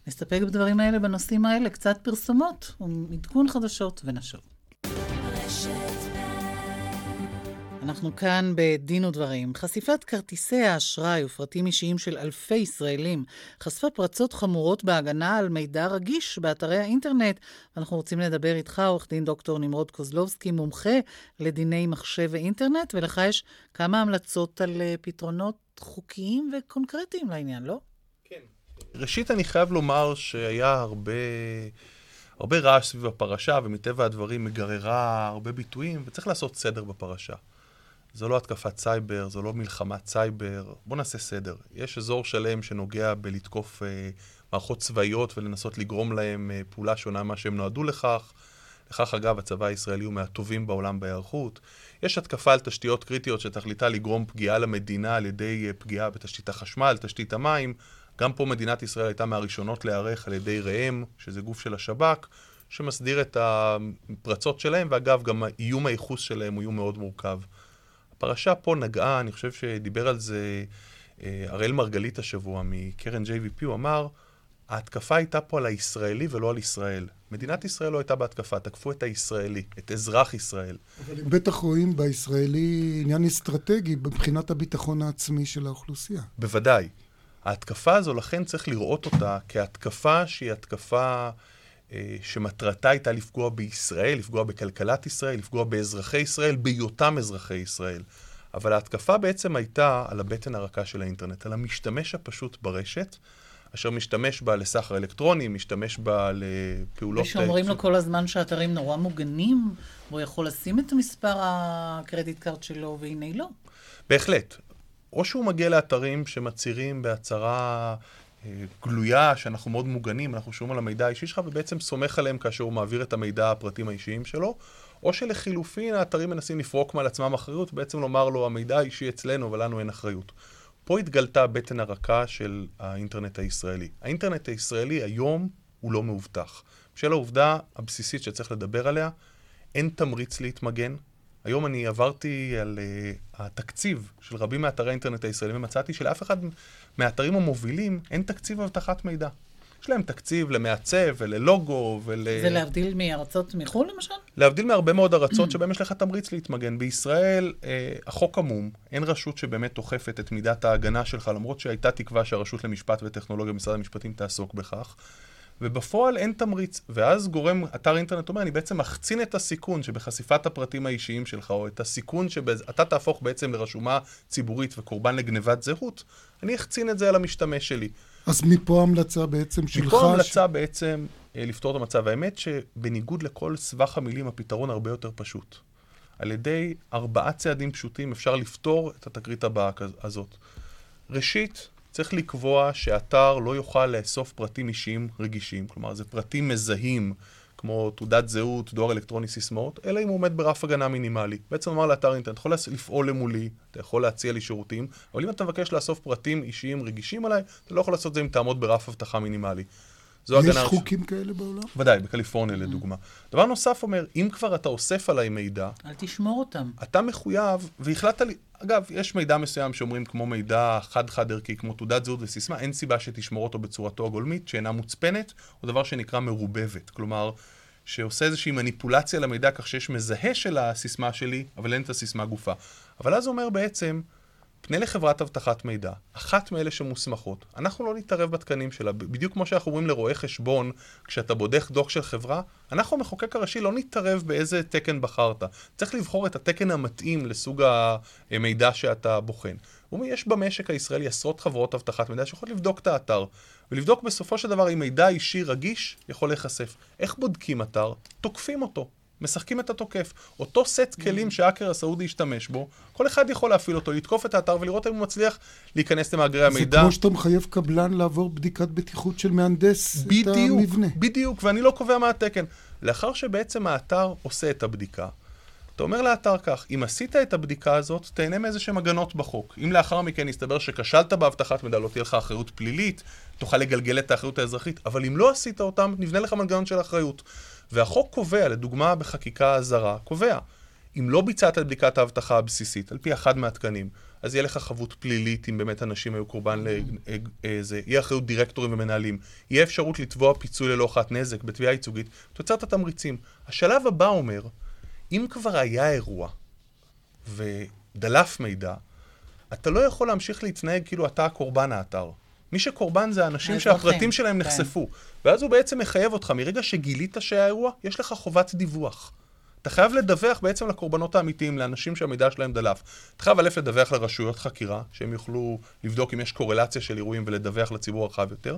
נסתפק בדברים האלה, בנושאים האלה, קצת פרסומות, עדכון חדשות ונשוב. אנחנו כאן בדין ודברים. חשיפת כרטיסי האשראי ופרטים אישיים של אלפי ישראלים חשפה פרצות חמורות בהגנה על מידע רגיש באתרי האינטרנט. אנחנו רוצים לדבר איתך, עורך דין דוקטור נמרוד קוזלובסקי, מומחה לדיני מחשב ואינטרנט, ולך יש כמה המלצות על אה, פתרונות חוקיים וקונקרטיים לעניין, לא? ראשית, אני חייב לומר שהיה הרבה... הרבה רעש סביב הפרשה, ומטבע הדברים מגררת הרבה ביטויים, וצריך לעשות סדר בפרשה. זו לא התקפת סייבר, זו לא מלחמת סייבר. בואו נעשה סדר. יש אזור שלם שנוגע בלתקוף אה, מערכות צבאיות ולנסות לגרום להם אה, פעולה שונה ממה שהם נועדו לכך. לכך, אגב, הצבא הישראלי הוא מהטובים בעולם בהיערכות. יש התקפה על תשתיות קריטיות שתכליתה לגרום פגיעה למדינה על ידי אה, פגיעה בתשתית החשמל, תשתית המים. גם פה מדינת ישראל הייתה מהראשונות להיערך על ידי ראם, שזה גוף של השב"כ, שמסדיר את הפרצות שלהם, ואגב, גם איום הייחוס שלהם הוא איום מאוד מורכב. הפרשה פה נגעה, אני חושב שדיבר על זה אה, אראל מרגלית השבוע מקרן JVP, הוא אמר, ההתקפה הייתה פה על הישראלי ולא על ישראל. מדינת ישראל לא הייתה בהתקפה, תקפו את הישראלי, את אזרח ישראל. אבל הם בטח רואים בישראלי עניין אסטרטגי מבחינת הביטחון העצמי של האוכלוסייה. בוודאי. ההתקפה הזו, לכן צריך לראות אותה כהתקפה שהיא התקפה אה, שמטרתה הייתה לפגוע בישראל, לפגוע בכלכלת ישראל, לפגוע באזרחי ישראל, בהיותם אזרחי ישראל. אבל ההתקפה בעצם הייתה על הבטן הרכה של האינטרנט, על המשתמש הפשוט ברשת, אשר משתמש בה לסחר אלקטרוני, משתמש בה לפעולות... ושאומרים לו כל הזמן שאתרים נורא מוגנים, והוא יכול לשים את מספר הקרדיט קארט שלו, והנה לא. בהחלט. או שהוא מגיע לאתרים שמצהירים בהצהרה גלויה, שאנחנו מאוד מוגנים, אנחנו שומעים על המידע האישי שלך, ובעצם סומך עליהם כאשר הוא מעביר את המידע הפרטים האישיים שלו, או שלחילופין האתרים מנסים לפרוק מעל עצמם אחריות, ובעצם לומר לו, המידע האישי אצלנו, אבל לנו אין אחריות. פה התגלתה הבטן הרכה של האינטרנט הישראלי. האינטרנט הישראלי היום הוא לא מאובטח. בשל העובדה הבסיסית שצריך לדבר עליה, אין תמריץ להתמגן, היום אני עברתי על uh, התקציב של רבים מאתרי האינטרנט הישראלים, ומצאתי שלאף אחד מהאתרים המובילים אין תקציב אבטחת מידע. יש להם תקציב למעצב וללוגו ול... זה להבדיל מארצות מחו"ל למשל? להבדיל מהרבה מאוד ארצות שבהם יש לך תמריץ להתמגן. בישראל אה, החוק עמום, אין רשות שבאמת אוכפת את מידת ההגנה שלך, למרות שהייתה תקווה שהרשות למשפט וטכנולוגיה במשרד המשפטים תעסוק בכך. ובפועל אין תמריץ. ואז גורם אתר אינטרנט אומר, אני בעצם מחצין את הסיכון שבחשיפת הפרטים האישיים שלך, או את הסיכון שאתה תהפוך בעצם לרשומה ציבורית וקורבן לגנבת זהות, אני אחצין את זה על המשתמש שלי. אז מפה ההמלצה בעצם שלך... מפה ההמלצה ש... בעצם אה, לפתור את המצב. האמת שבניגוד לכל סבך המילים, הפתרון הרבה יותר פשוט. על ידי ארבעה צעדים פשוטים אפשר לפתור את התקרית הבאה הזאת. ראשית, צריך לקבוע שאתר לא יוכל לאסוף פרטים אישיים רגישים, כלומר זה פרטים מזהים, כמו תעודת זהות, דואר אלקטרוני, סיסמאות, אלא אם הוא עומד ברף הגנה מינימלי. בעצם אמר לאתר אינטרנט, אתה יכול לפעול למולי, אתה יכול להציע לי שירותים, אבל אם אתה מבקש לאסוף פרטים אישיים רגישים עליי, אתה לא יכול לעשות את זה אם תעמוד ברף אבטחה מינימלי. זו יש הגנה... יש חוקים כאלה בעולם? ודאי, בקליפורניה mm. לדוגמה. דבר נוסף אומר, אם כבר אתה אוסף עליי מידע... אל תשמור אותם. אתה מחויב, והחלטת לי... אגב, יש מידע מסוים שאומרים כמו מידע חד-חד ערכי, כמו תעודת זהות וסיסמה, אין סיבה שתשמור אותו בצורתו הגולמית, שאינה מוצפנת, או דבר שנקרא מרובבת. כלומר, שעושה איזושהי מניפולציה למידע כך שיש מזהה של הסיסמה שלי, אבל אין את הסיסמה גופה. אבל אז אומר בעצם, פנה לחברת אבטחת מידע, אחת מאלה שמוסמכות, אנחנו לא נתערב בתקנים שלה, בדיוק כמו שאנחנו אומרים לרואה חשבון, כשאתה בודק דוח של חברה, אנחנו המחוקק הראשי לא נתערב באיזה תקן בחרת. צריך לבחור את התקן המתאים לסוג המידע שאתה בוחן. אומר, יש במשק הישראלי עשרות חברות אבטחת מידע שיכולות לבדוק את האתר, ולבדוק בסופו של דבר אם מידע אישי רגיש יכול להיחשף. איך בודקים אתר? תוקפים אותו. משחקים את התוקף. אותו סט כלים שהאקר הסעודי השתמש בו, כל אחד יכול להפעיל אותו, לתקוף את האתר ולראות אם הוא מצליח להיכנס למאגרי המידע. זה כמו שאתה מחייב קבלן לעבור בדיקת בטיחות של מהנדס בדיוק, את המבנה. בדיוק, ואני לא קובע מה התקן. לאחר שבעצם האתר עושה את הבדיקה, אתה אומר לאתר כך, אם עשית את הבדיקה הזאת, תהנה מאיזה שהם הגנות בחוק. אם לאחר מכן יסתבר שכשלת באבטחת מידע, לא תהיה לך אחריות פלילית, תוכל לגלגל את האחריות האזרחית, אבל אם לא עשית אותם, נבנה לך מנגנון של אחריות. והחוק קובע, לדוגמה בחקיקה זרה, קובע, אם לא ביצעת את בדיקת האבטחה הבסיסית, על פי אחד מהתקנים, אז יהיה לך חבות פלילית אם באמת אנשים היו קורבן לזה, יהיה אחריות דירקטורים ומנהלים, יהיה אפשרות לתבוע פיצוי ללא הוכחת נזק בתביעה ייצוגית, תוצר את התמריצים. השלב הבא אומר, אם כבר היה אירוע ודלף מידע, אתה לא יכול להמשיך להתנהג כאילו אתה הקורבן האתר. מי שקורבן זה האנשים שהפרטים שלהם כן. נחשפו. ואז הוא בעצם מחייב אותך, מרגע שגילית שהיה אירוע, יש לך חובת דיווח. אתה חייב לדווח בעצם לקורבנות האמיתיים, לאנשים שהמידע שלהם דלף. אתה חייב א' לדווח לרשויות חקירה, שהם יוכלו לבדוק אם יש קורלציה של אירועים ולדווח לציבור הרחב יותר,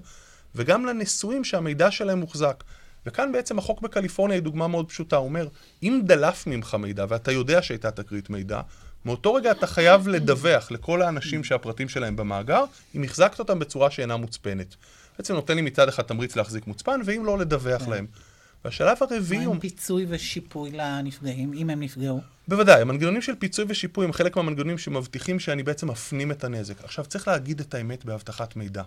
וגם לנשואים שהמידע שלהם מוחזק. וכאן בעצם החוק בקליפורניה היא דוגמה מאוד פשוטה, הוא אומר, אם דלף ממך מידע ואתה יודע שהייתה תקרית מידע, מאותו רגע אתה חייב לדווח לכל האנשים שהפרטים שלהם במאגר, אם החזקת אותם בצורה שאינה מוצפנת. בעצם נותן לי מצד אחד תמריץ להחזיק מוצפן, ואם לא, לדווח כן. להם. והשלב הרביעי... מה עם פיצוי ושיפוי לנפגעים, אם הם נפגעו? בוודאי, המנגנונים של פיצוי ושיפוי הם חלק מהמנגנונים שמבטיחים שאני בעצם מפנים את הנזק. עכשיו, צריך להגיד את האמת באבטחת מידע.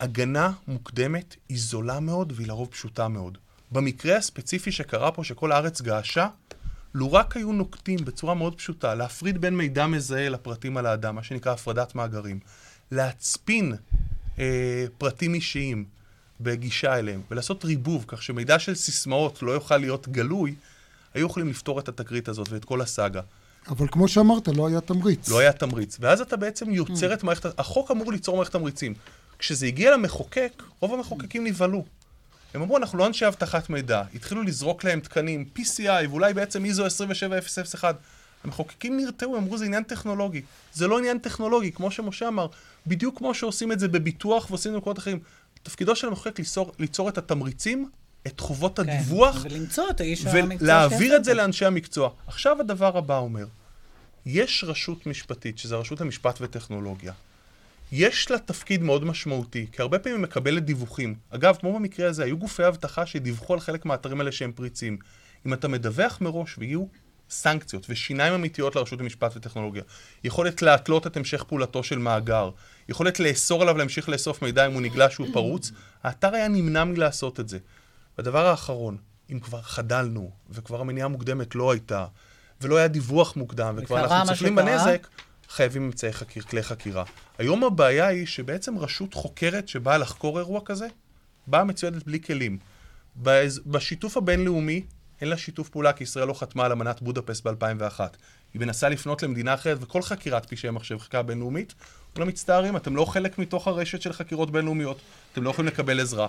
הגנה מוקדמת היא זולה מאוד והיא לרוב פשוטה מאוד. במקרה הספציפי שקרה פה, שכל הארץ געשה, לו רק היו נוקטים בצורה מאוד פשוטה להפריד בין מידע מזהה לפרטים על האדם, מה שנקרא הפרדת מאגרים, להצפין אה, פרטים אישיים בגישה אליהם, ולעשות ריבוב, כך שמידע של סיסמאות לא יוכל להיות גלוי, היו יכולים לפתור את התקרית הזאת ואת כל הסאגה. אבל כמו שאמרת, לא היה תמריץ. לא היה תמריץ. ואז אתה בעצם יוצר את מערכת... החוק אמור ליצור מערכת תמריצים. כשזה הגיע למחוקק, רוב המחוקקים נבהלו. הם אמרו, אנחנו לא אנשי אבטחת מידע. התחילו לזרוק להם תקנים, PCI, ואולי בעצם איזו 27001. המחוקקים נרתעו, אמרו, זה עניין טכנולוגי. זה לא עניין טכנולוגי, כמו שמשה אמר, בדיוק כמו שעושים את זה בביטוח ועושים את במקומות אחרים. תפקידו של המחוקק ליצור, ליצור את התמריצים, את חובות כן, הדיווח, ולמצוא את האיש המקצוע ולהעביר את זה לאנשי המקצוע. עכשיו הדבר הבא אומר, יש רשות משפטית, שזה רשות המשפט וטכנולוגיה. יש לה תפקיד מאוד משמעותי, כי הרבה פעמים היא מקבלת דיווחים. אגב, כמו במקרה הזה, היו גופי אבטחה שדיווחו על חלק מהאתרים האלה שהם פריצים. אם אתה מדווח מראש ויהיו סנקציות ושיניים אמיתיות לרשות למשפט וטכנולוגיה, יכולת להתלות את המשך פעולתו של מאגר, יכולת לאסור עליו להמשיך לאסוף מידע אם הוא נגלה שהוא פרוץ, האתר היה נמנע מלעשות את זה. והדבר האחרון, אם כבר חדלנו, וכבר המניעה המוקדמת לא הייתה, ולא היה דיווח מוקדם, וכבר אנחנו צופלים בנזק, חייבים אמצעי חקיר, כלי חקירה. היום הבעיה היא שבעצם רשות חוקרת שבאה לחקור אירוע כזה, באה מצוידת בלי כלים. בשיתוף הבינלאומי, אין לה שיתוף פעולה כי ישראל לא חתמה על אמנת בודפסט ב-2001. היא מנסה לפנות למדינה אחרת, וכל חקירת פשעי מחשב חקיקה בינלאומית, כולם מצטערים, אתם לא חלק מתוך הרשת של חקירות בינלאומיות, אתם לא יכולים לקבל עזרה.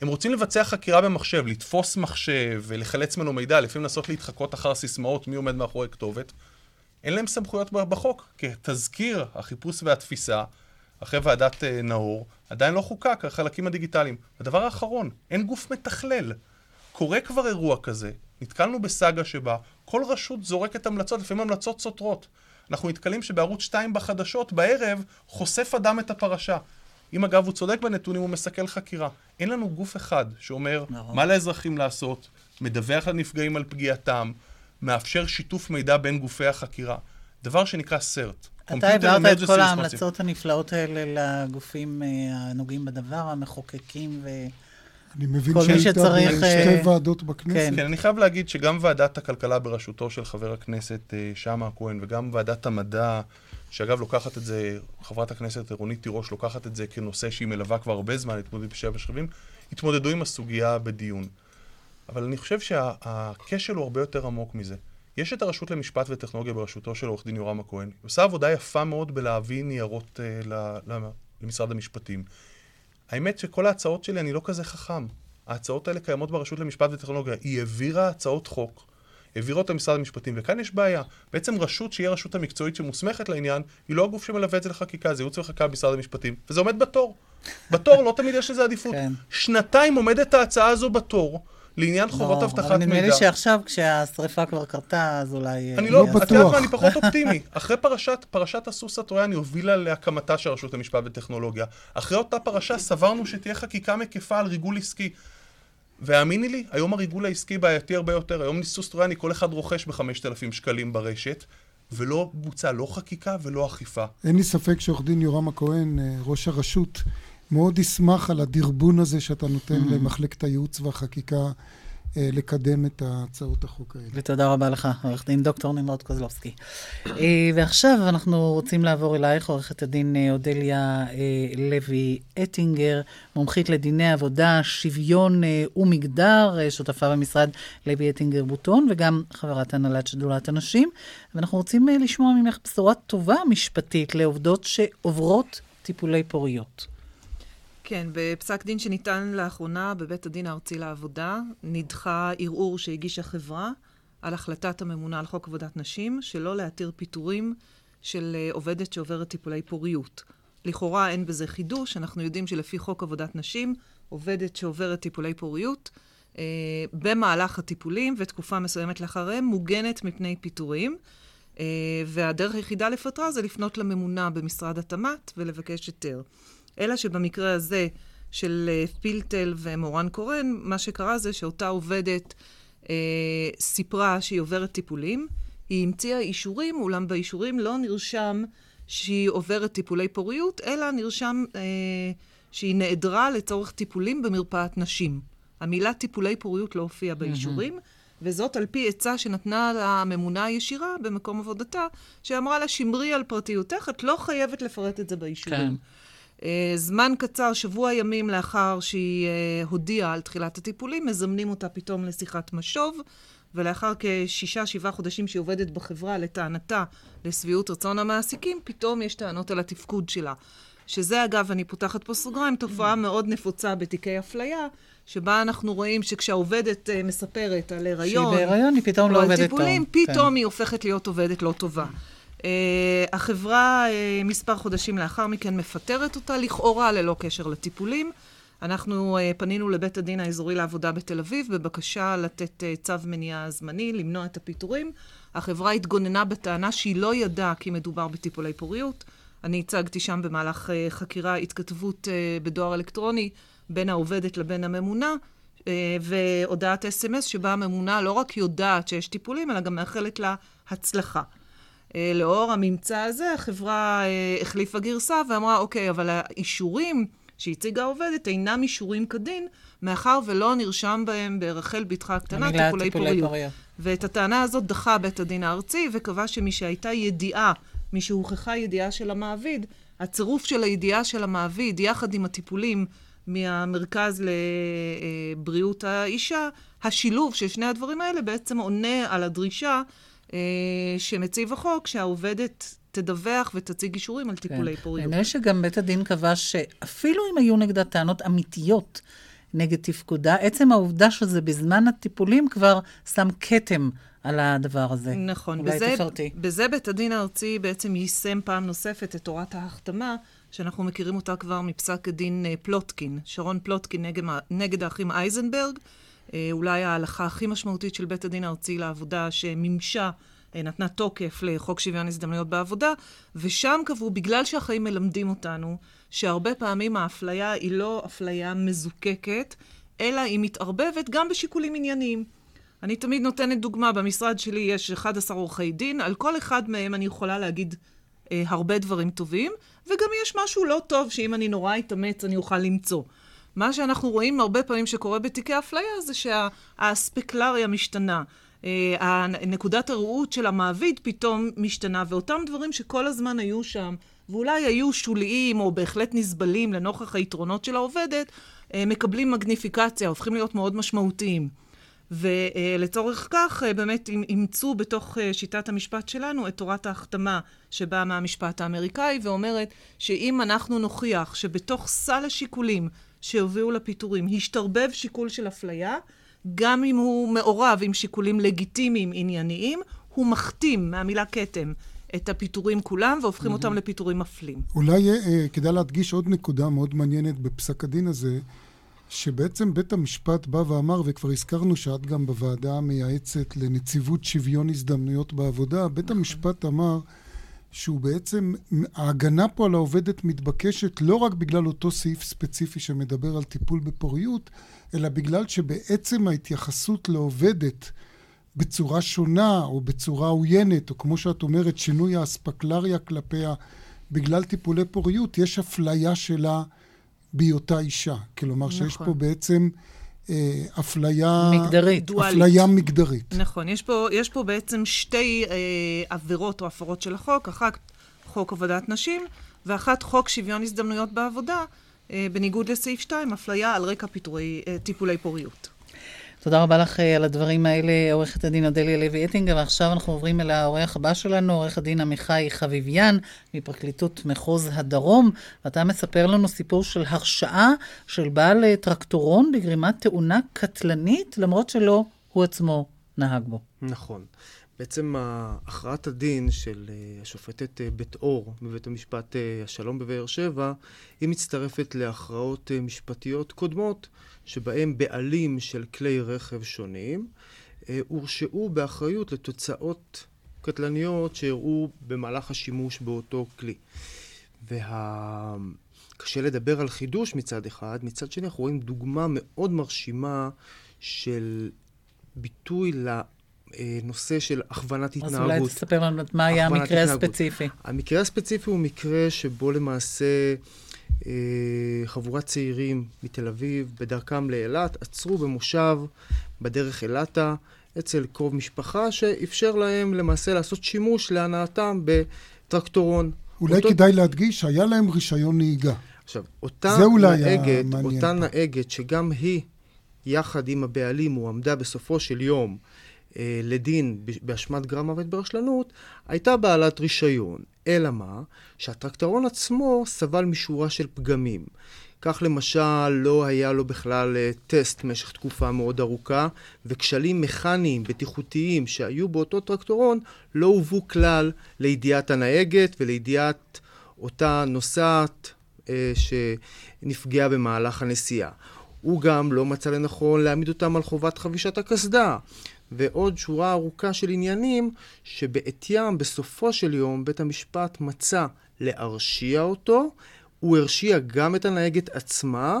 הם רוצים לבצע חקירה במחשב, לתפוס מחשב ולחלץ ממנו מידע, לפעמים לנסות להתחקות אחר סיסמאות, מי עומד מאחורי כתובת. אין להם סמכויות בחוק, כי תזכיר החיפוש והתפיסה, אחרי ועדת uh, נאור, עדיין לא חוקק, החלקים הדיגיטליים. הדבר האחרון, אין גוף מתכלל. קורה כבר אירוע כזה, נתקלנו בסאגה שבה כל רשות זורקת המלצות, לפעמים המלצות סותרות. אנחנו נתקלים שבערוץ 2 בחדשות, בערב, חושף אדם את הפרשה. אם אגב הוא צודק בנתונים, הוא מסכל חקירה. אין לנו גוף אחד שאומר נכון. מה לאזרחים לעשות, מדווח לנפגעים על פגיעתם, מאפשר שיתוף מידע בין גופי החקירה. דבר שנקרא CERT. אתה העברת את כל. ההמלצות הנפלאות האלה לגופים אה, הנוגעים בדבר, המחוקקים ו... אני מבין כל מי שהיית שצריך, בשתי אה, ועדות בכנסת. כן. כן, אני חייב להגיד שגם ועדת הכלכלה בראשותו של חבר הכנסת אה, שאמה הכהן, וגם ועדת המדע, שאגב לוקחת את זה, חברת הכנסת רונית תירוש לוקחת את זה כנושא שהיא מלווה כבר הרבה זמן, התמודדות התמודדו עם הסוגיה בדיון. אבל אני חושב שהכשל הוא הרבה יותר עמוק מזה. יש את הרשות למשפט וטכנולוגיה בראשותו של עורך דין יורם הכהן. היא עושה עבודה יפה מאוד בלהביא ניירות אה, ל- ל- למשרד המשפטים. האמת שכל ההצעות שלי, אני לא כזה חכם. ההצעות האלה קיימות ברשות למשפט וטכנולוגיה. היא העבירה הצעות חוק, העבירה אותה למשרד המשפטים, וכאן יש בעיה. בעצם רשות שהיא הרשות המקצועית שמוסמכת לעניין, היא לא הגוף שמלווה את זה לחקיקה, זה ייעוץ וחקיקה במשרד המשפטים, וזה עומד בתור. בתור, לא תמיד יש לזה עדיפות. כן. שנתיים עומדת ההצעה הזו בתור, לעניין חובות ברור, אבטחת אבל נדמה לי מידע. שעכשיו, כשהשריפה כבר קרתה, אז אולי... אני אה, לא, לא את יודעת בטוח. מה, אני פחות אופטימי. אחרי פרשת, פרשת הסוס הטרויאני הובילה להקמתה של רשות המשפט וטכנולוגיה. אחרי אותה פרשה סברנו שתהיה חקיקה מקיפה על ריגול עסקי. והאמיני לי, היום הריגול העסקי בעייתי הרבה יותר. היום סוס טרויאני כל אחד רוכש ב-5,000 שקלים ברשת, ולא בוצע לא חקיקה ולא אכיפה. אין לי ספק שעורך דין יורם הכהן, אה, ראש הרשות, מאוד ישמח על הדרבון הזה שאתה נותן Mm-hmm. למחלקת הייעוץ והחקיקה אה, לקדם את הצעות החוק האלה. ותודה רבה לך, עורך דין דוקטור נמרוד קוזלובסקי. אה, ועכשיו אנחנו רוצים לעבור אלייך, עורכת הדין אה, אודליה אה, לוי אטינגר, מומחית לדיני עבודה, שוויון אה, ומגדר, אה, שותפה במשרד לוי אטינגר בוטון, וגם חברת הנהלת שדולת הנשים. ואנחנו רוצים אה, לשמוע ממך בשורה טובה משפטית לעובדות שעוברות טיפולי פוריות. כן, בפסק דין שניתן לאחרונה בבית הדין הארצי לעבודה, נדחה ערעור שהגישה חברה על החלטת הממונה על חוק עבודת נשים, שלא להתיר פיטורים של אה, עובדת שעוברת טיפולי פוריות. לכאורה אין בזה חידוש, אנחנו יודעים שלפי חוק עבודת נשים, עובדת שעוברת טיפולי פוריות, אה, במהלך הטיפולים ותקופה מסוימת לאחריהם, מוגנת מפני פיטורים. אה, והדרך היחידה לפטרה זה לפנות לממונה במשרד התמ"ת ולבקש היתר. אלא שבמקרה הזה של אה, פילטל ומורן קורן, מה שקרה זה שאותה עובדת אה, סיפרה שהיא עוברת טיפולים, היא המציאה אישורים, אולם באישורים לא נרשם שהיא עוברת טיפולי פוריות, אלא נרשם אה, שהיא נעדרה לצורך טיפולים במרפאת נשים. המילה טיפולי פוריות לא הופיעה באישורים, וזאת על פי עצה שנתנה לה הממונה הישירה במקום עבודתה, שאמרה לה, שמרי על פרטיותך, את לא חייבת לפרט את זה באישורים. כן. אה, זמן קצר, שבוע ימים לאחר שהיא אה, הודיעה על תחילת הטיפולים, מזמנים אותה פתאום לשיחת משוב, ולאחר כשישה, שבעה חודשים שהיא עובדת בחברה, לטענתה, לשביעות רצון המעסיקים, פתאום יש טענות על התפקוד שלה. שזה, אגב, אני פותחת פה סוגריים, תופעה מאוד נפוצה בתיקי אפליה, שבה אנחנו רואים שכשהעובדת אה, מספרת על הריון, שהיא בהיריון, היא פתאום לא על עובדת טוב. טיפולים, כן. פתאום היא הופכת להיות עובדת לא טובה. Uh, החברה, uh, מספר חודשים לאחר מכן, מפטרת אותה, לכאורה ללא קשר לטיפולים. אנחנו uh, פנינו לבית הדין האזורי לעבודה בתל אביב בבקשה לתת uh, צו מניעה זמני, למנוע את הפיטורים. החברה התגוננה בטענה שהיא לא ידעה כי מדובר בטיפולי פוריות. אני הצגתי שם במהלך uh, חקירה התכתבות uh, בדואר אלקטרוני בין העובדת לבין הממונה, והודעת אס.אם.אס שבה הממונה לא רק יודעת שיש טיפולים, אלא גם מאחלת לה הצלחה. אה, לאור הממצא הזה, החברה אה, החליפה גרסה ואמרה, אוקיי, אבל האישורים שהציגה העובדת אינם אישורים כדין, מאחר ולא נרשם בהם ברחל בתך הקטנה טיפולי פוריות. פוריות. ואת הטענה הזאת דחה בית הדין הארצי, וקבע שמי שהייתה ידיעה, מי שהוכחה ידיעה של המעביד, הצירוף של הידיעה של המעביד יחד עם הטיפולים מהמרכז לבריאות האישה, השילוב של שני הדברים האלה בעצם עונה על הדרישה שמציב החוק, שהעובדת תדווח ותציג אישורים על טיפולי פוריות. נדמה לי שגם בית הדין קבע שאפילו אם היו נגדה טענות אמיתיות נגד תפקודה, עצם העובדה שזה בזמן הטיפולים כבר שם כתם על הדבר הזה. נכון, אולי בזה, תפרטי. בזה בית הדין הארצי בעצם יישם פעם נוספת את תורת ההחתמה, שאנחנו מכירים אותה כבר מפסק הדין אה, פלוטקין, שרון פלוטקין נגד, נגד האחים אייזנברג, אה, אולי ההלכה הכי משמעותית של בית הדין הארצי לעבודה, שמימשה אה, נתנה תוקף לחוק שוויון הזדמנויות בעבודה, ושם קבעו, בגלל שהחיים מלמדים אותנו, שהרבה פעמים האפליה היא לא אפליה מזוקקת, אלא היא מתערבבת גם בשיקולים ענייניים. אני תמיד נותנת דוגמה, במשרד שלי יש 11 עורכי דין, על כל אחד מהם אני יכולה להגיד אה, הרבה דברים טובים, וגם יש משהו לא טוב שאם אני נורא אתאמץ אני אוכל למצוא. מה שאנחנו רואים הרבה פעמים שקורה בתיקי אפליה זה שהאספקלריה משתנה. אה, נקודת הראות של המעביד פתאום משתנה, ואותם דברים שכל הזמן היו שם, ואולי היו שוליים או בהחלט נסבלים לנוכח היתרונות של העובדת, אה, מקבלים מגניפיקציה, הופכים להיות מאוד משמעותיים. ולצורך כך אה, באמת אימצו בתוך שיטת המשפט שלנו את תורת ההחתמה שבאה מהמשפט האמריקאי ואומרת שאם אנחנו נוכיח שבתוך סל השיקולים שהובילו לפיטורים השתרבב שיקול של אפליה, גם אם הוא מעורב עם שיקולים לגיטימיים ענייניים, הוא מכתים מהמילה כתם את הפיטורים כולם והופכים אותם לפיטורים מפלים. אולי אה, כדאי להדגיש עוד נקודה מאוד מעניינת בפסק הדין הזה, שבעצם בית המשפט בא ואמר, וכבר הזכרנו שאת גם בוועדה המייעצת לנציבות שוויון הזדמנויות בעבודה, בית נכון. המשפט אמר שהוא בעצם, ההגנה פה על העובדת מתבקשת לא רק בגלל אותו סעיף ספציפי שמדבר על טיפול בפוריות, אלא בגלל שבעצם ההתייחסות לעובדת בצורה שונה או בצורה עוינת, או כמו שאת אומרת, שינוי האספקלריה כלפיה בגלל טיפולי פוריות, יש אפליה שלה בהיותה אישה. כלומר נכון. שיש פה בעצם אה, אפליה... מגדרית. אפליה מגדרית. נכון. יש פה, יש פה בעצם שתי אה, עבירות או הפרות של החוק, אחת חוק עבודת נשים, ואחת חוק שוויון הזדמנויות בעבודה, אה, בניגוד לסעיף 2, אפליה על רקע פיטורי, אה, טיפולי פוריות. תודה רבה לך אה, על הדברים האלה, עורכת הדין אודליה לוי אטינגר, ועכשיו אנחנו עוברים אל העורך הבא שלנו, עורך הדין עמיחי חביביאן, מפרקליטות מחוז הדרום, ואתה מספר לנו סיפור של הרשעה של בעל טרקטורון בגרימת תאונה קטלנית, למרות שלא הוא עצמו נהג בו. נכון. בעצם הכרעת הדין של אה, השופטת אה, בית אור בבית המשפט אה, השלום בבאר שבע, היא מצטרפת להכרעות משפטיות קודמות, שבהם בעלים של כלי רכב שונים הורשעו באחריות לתוצאות קטלניות שאירעו במהלך השימוש באותו כלי. וה... קשה לדבר על חידוש מצד אחד, מצד שני אנחנו רואים דוגמה מאוד מרשימה של ביטוי אה, נושא של הכוונת התנהגות. אז אולי תספר לנו מה היה המקרה. הספציפי. המקרה הספציפי הוא מקרה שבו למעשה אה, חבורת צעירים מתל אביב, בדרכם לאילת, עצרו במושב בדרך אילתה, אצל קרוב משפחה, שאפשר להם למעשה לעשות שימוש להנאתם בטרקטורון. אולי אותו... כדאי להדגיש, היה להם רישיון נהיגה. עכשיו, אותה נהגת, אותה נהגת שגם היא, יחד עם הבעלים, הועמדה בסופו של יום אה, לדין באשמת גרם מוות ברשלנות, הייתה בעלת רישיון. אלא מה? שהטרקטורון עצמו סבל משורה של פגמים. כך למשל, לא היה לו בכלל אה, טסט במשך תקופה מאוד ארוכה, וכשלים מכניים, בטיחותיים, שהיו באותו טרקטורון, לא הובאו כלל לידיעת הנהגת ולידיעת אותה נוסעת אה, שנפגעה במהלך הנסיעה. הוא גם לא מצא לנכון להעמיד אותם על חובת חבישת הקסדה. ועוד שורה ארוכה של עניינים שבעטיים בסופו של יום בית המשפט מצא להרשיע אותו. הוא הרשיע גם את הנהגת עצמה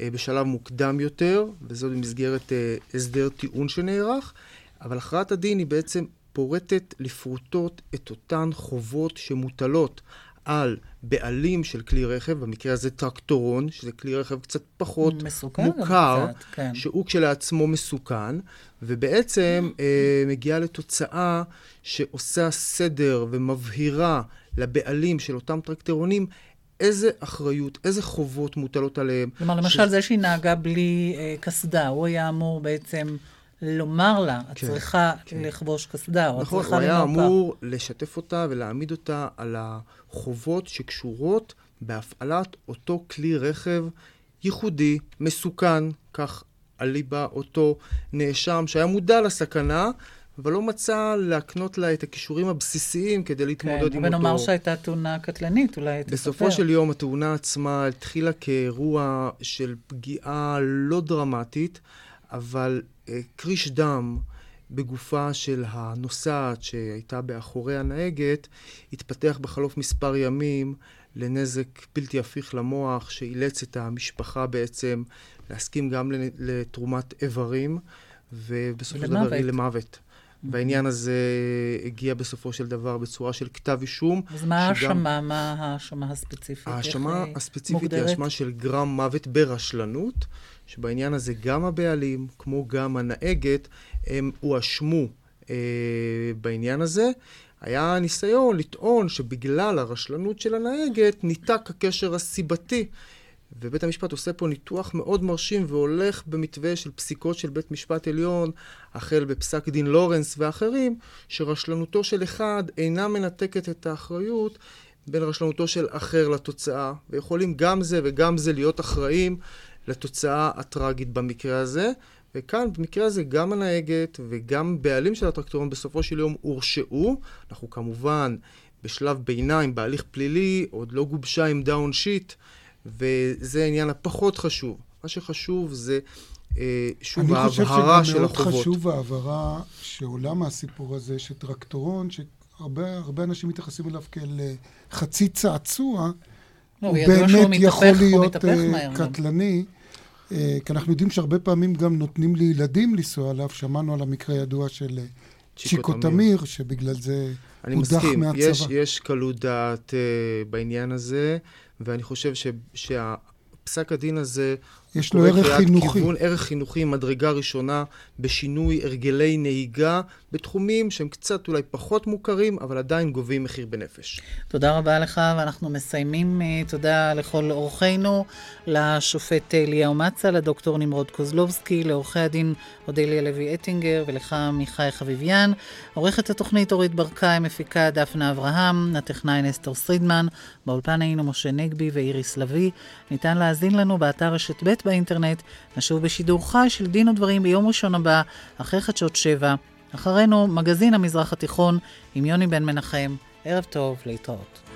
אה, בשלב מוקדם יותר, וזאת במסגרת אה, הסדר טיעון שנערך, אבל הכרעת הדין היא בעצם פורטת לפרוטות את אותן חובות שמוטלות על בעלים של כלי רכב, במקרה הזה טרקטורון, שזה כלי רכב קצת פחות מסוכן מוכר, קצת, כן. שהוא כשלעצמו מסוכן, ובעצם אה, מגיעה לתוצאה שעושה סדר ומבהירה לבעלים של אותם טרקטורונים איזה אחריות, איזה חובות מוטלות עליהם. כלומר, למשל ש... זה שהיא נהגה בלי אה, קסדה, הוא היה אמור בעצם... לומר לה, את כן, צריכה כן. לחבוש קסדה, או נכון, את צריכה לנהוג נכון, הוא היה אמור לשתף אותה ולהעמיד אותה על החובות שקשורות בהפעלת אותו כלי רכב ייחודי, מסוכן, כך אליבא אותו נאשם שהיה מודע לסכנה, אבל לא מצא להקנות לה את הכישורים הבסיסיים כדי להתמודד כן, עם אותו... כן, אבל נאמר שהייתה תאונה קטלנית, אולי תספר. בסופו של יום התאונה עצמה התחילה כאירוע של פגיעה לא דרמטית, אבל אה, קריש דם בגופה של הנוסעת שהייתה באחורי הנהגת, התפתח בחלוף מספר ימים לנזק בלתי הפיך למוח, שאילץ את המשפחה בעצם להסכים גם לתרומת איברים, ובסופו של דבר היא למוות. והעניין הזה הגיע בסופו של דבר בצורה של כתב אישום. אז מה ההאשמה? מה ההאשמה הספציפית? ההאשמה הספציפית היא האשמה של גרם מוות ברשלנות, שבעניין הזה גם הבעלים, כמו גם הנהגת, הם הואשמו אה, בעניין הזה. היה ניסיון לטעון שבגלל הרשלנות של הנהגת ניתק הקשר הסיבתי ובית המשפט עושה פה ניתוח מאוד מרשים והולך במתווה של פסיקות של בית משפט עליון, החל בפסק דין לורנס ואחרים, שרשלנותו של אחד אינה מנתקת את האחריות בין רשלנותו של אחר לתוצאה, ויכולים גם זה וגם זה להיות אחראים לתוצאה הטראגית במקרה הזה. וכאן, במקרה הזה, גם הנהגת וגם בעלים של הטרקטורון בסופו של יום הורשעו. אנחנו כמובן בשלב ביניים, בהליך פלילי, עוד לא גובשה עמדה עונשית. וזה העניין הפחות חשוב. מה שחשוב זה, אה, שוב, ההבהרה של החובות. אני חושב שגם מאוד חשוב ההבהרה שעולה מהסיפור הזה, שטרקטורון, שהרבה אנשים מתייחסים אליו כאל אה, חצי צעצוע, הוא באמת יכול להיות אה, קטלני. כי אנחנו יודעים שהרבה פעמים גם נותנים לילדים לנסוע עליו. שמענו על המקרה הידוע של צ'יקו תמיר, שבגלל זה הודח מהצבא. אני מסכים, יש, יש קלות דעת בעניין הזה, ואני חושב ש, שהפסק הדין הזה... יש לו ערך חינוכי. כיוון, ערך חינוכי, מדרגה ראשונה, בשינוי הרגלי נהיגה, בתחומים שהם קצת אולי פחות מוכרים, אבל עדיין גובים מחיר בנפש. תודה רבה לך, ואנחנו מסיימים. אה, תודה לכל אורחינו, לשופט אליהו מצה, לדוקטור נמרוד קוזלובסקי, לעורכי הדין אודליה לוי אטינגר, ולך מיכאי חביביאן. עורכת התוכנית אורית ברקאי, מפיקה דפנה אברהם, הטכנאי נסטור סרידמן, באולפן היינו משה נגבי ואיריס לביא. ניתן להאזין לנו באתר רשת ב' באינטרנט. נשוב בשידור חי של דין ודברים ביום ראשון הבא, אחרי חדשות שבע. אחרינו, מגזין המזרח התיכון עם יוני בן מנחם. ערב טוב, להתראות.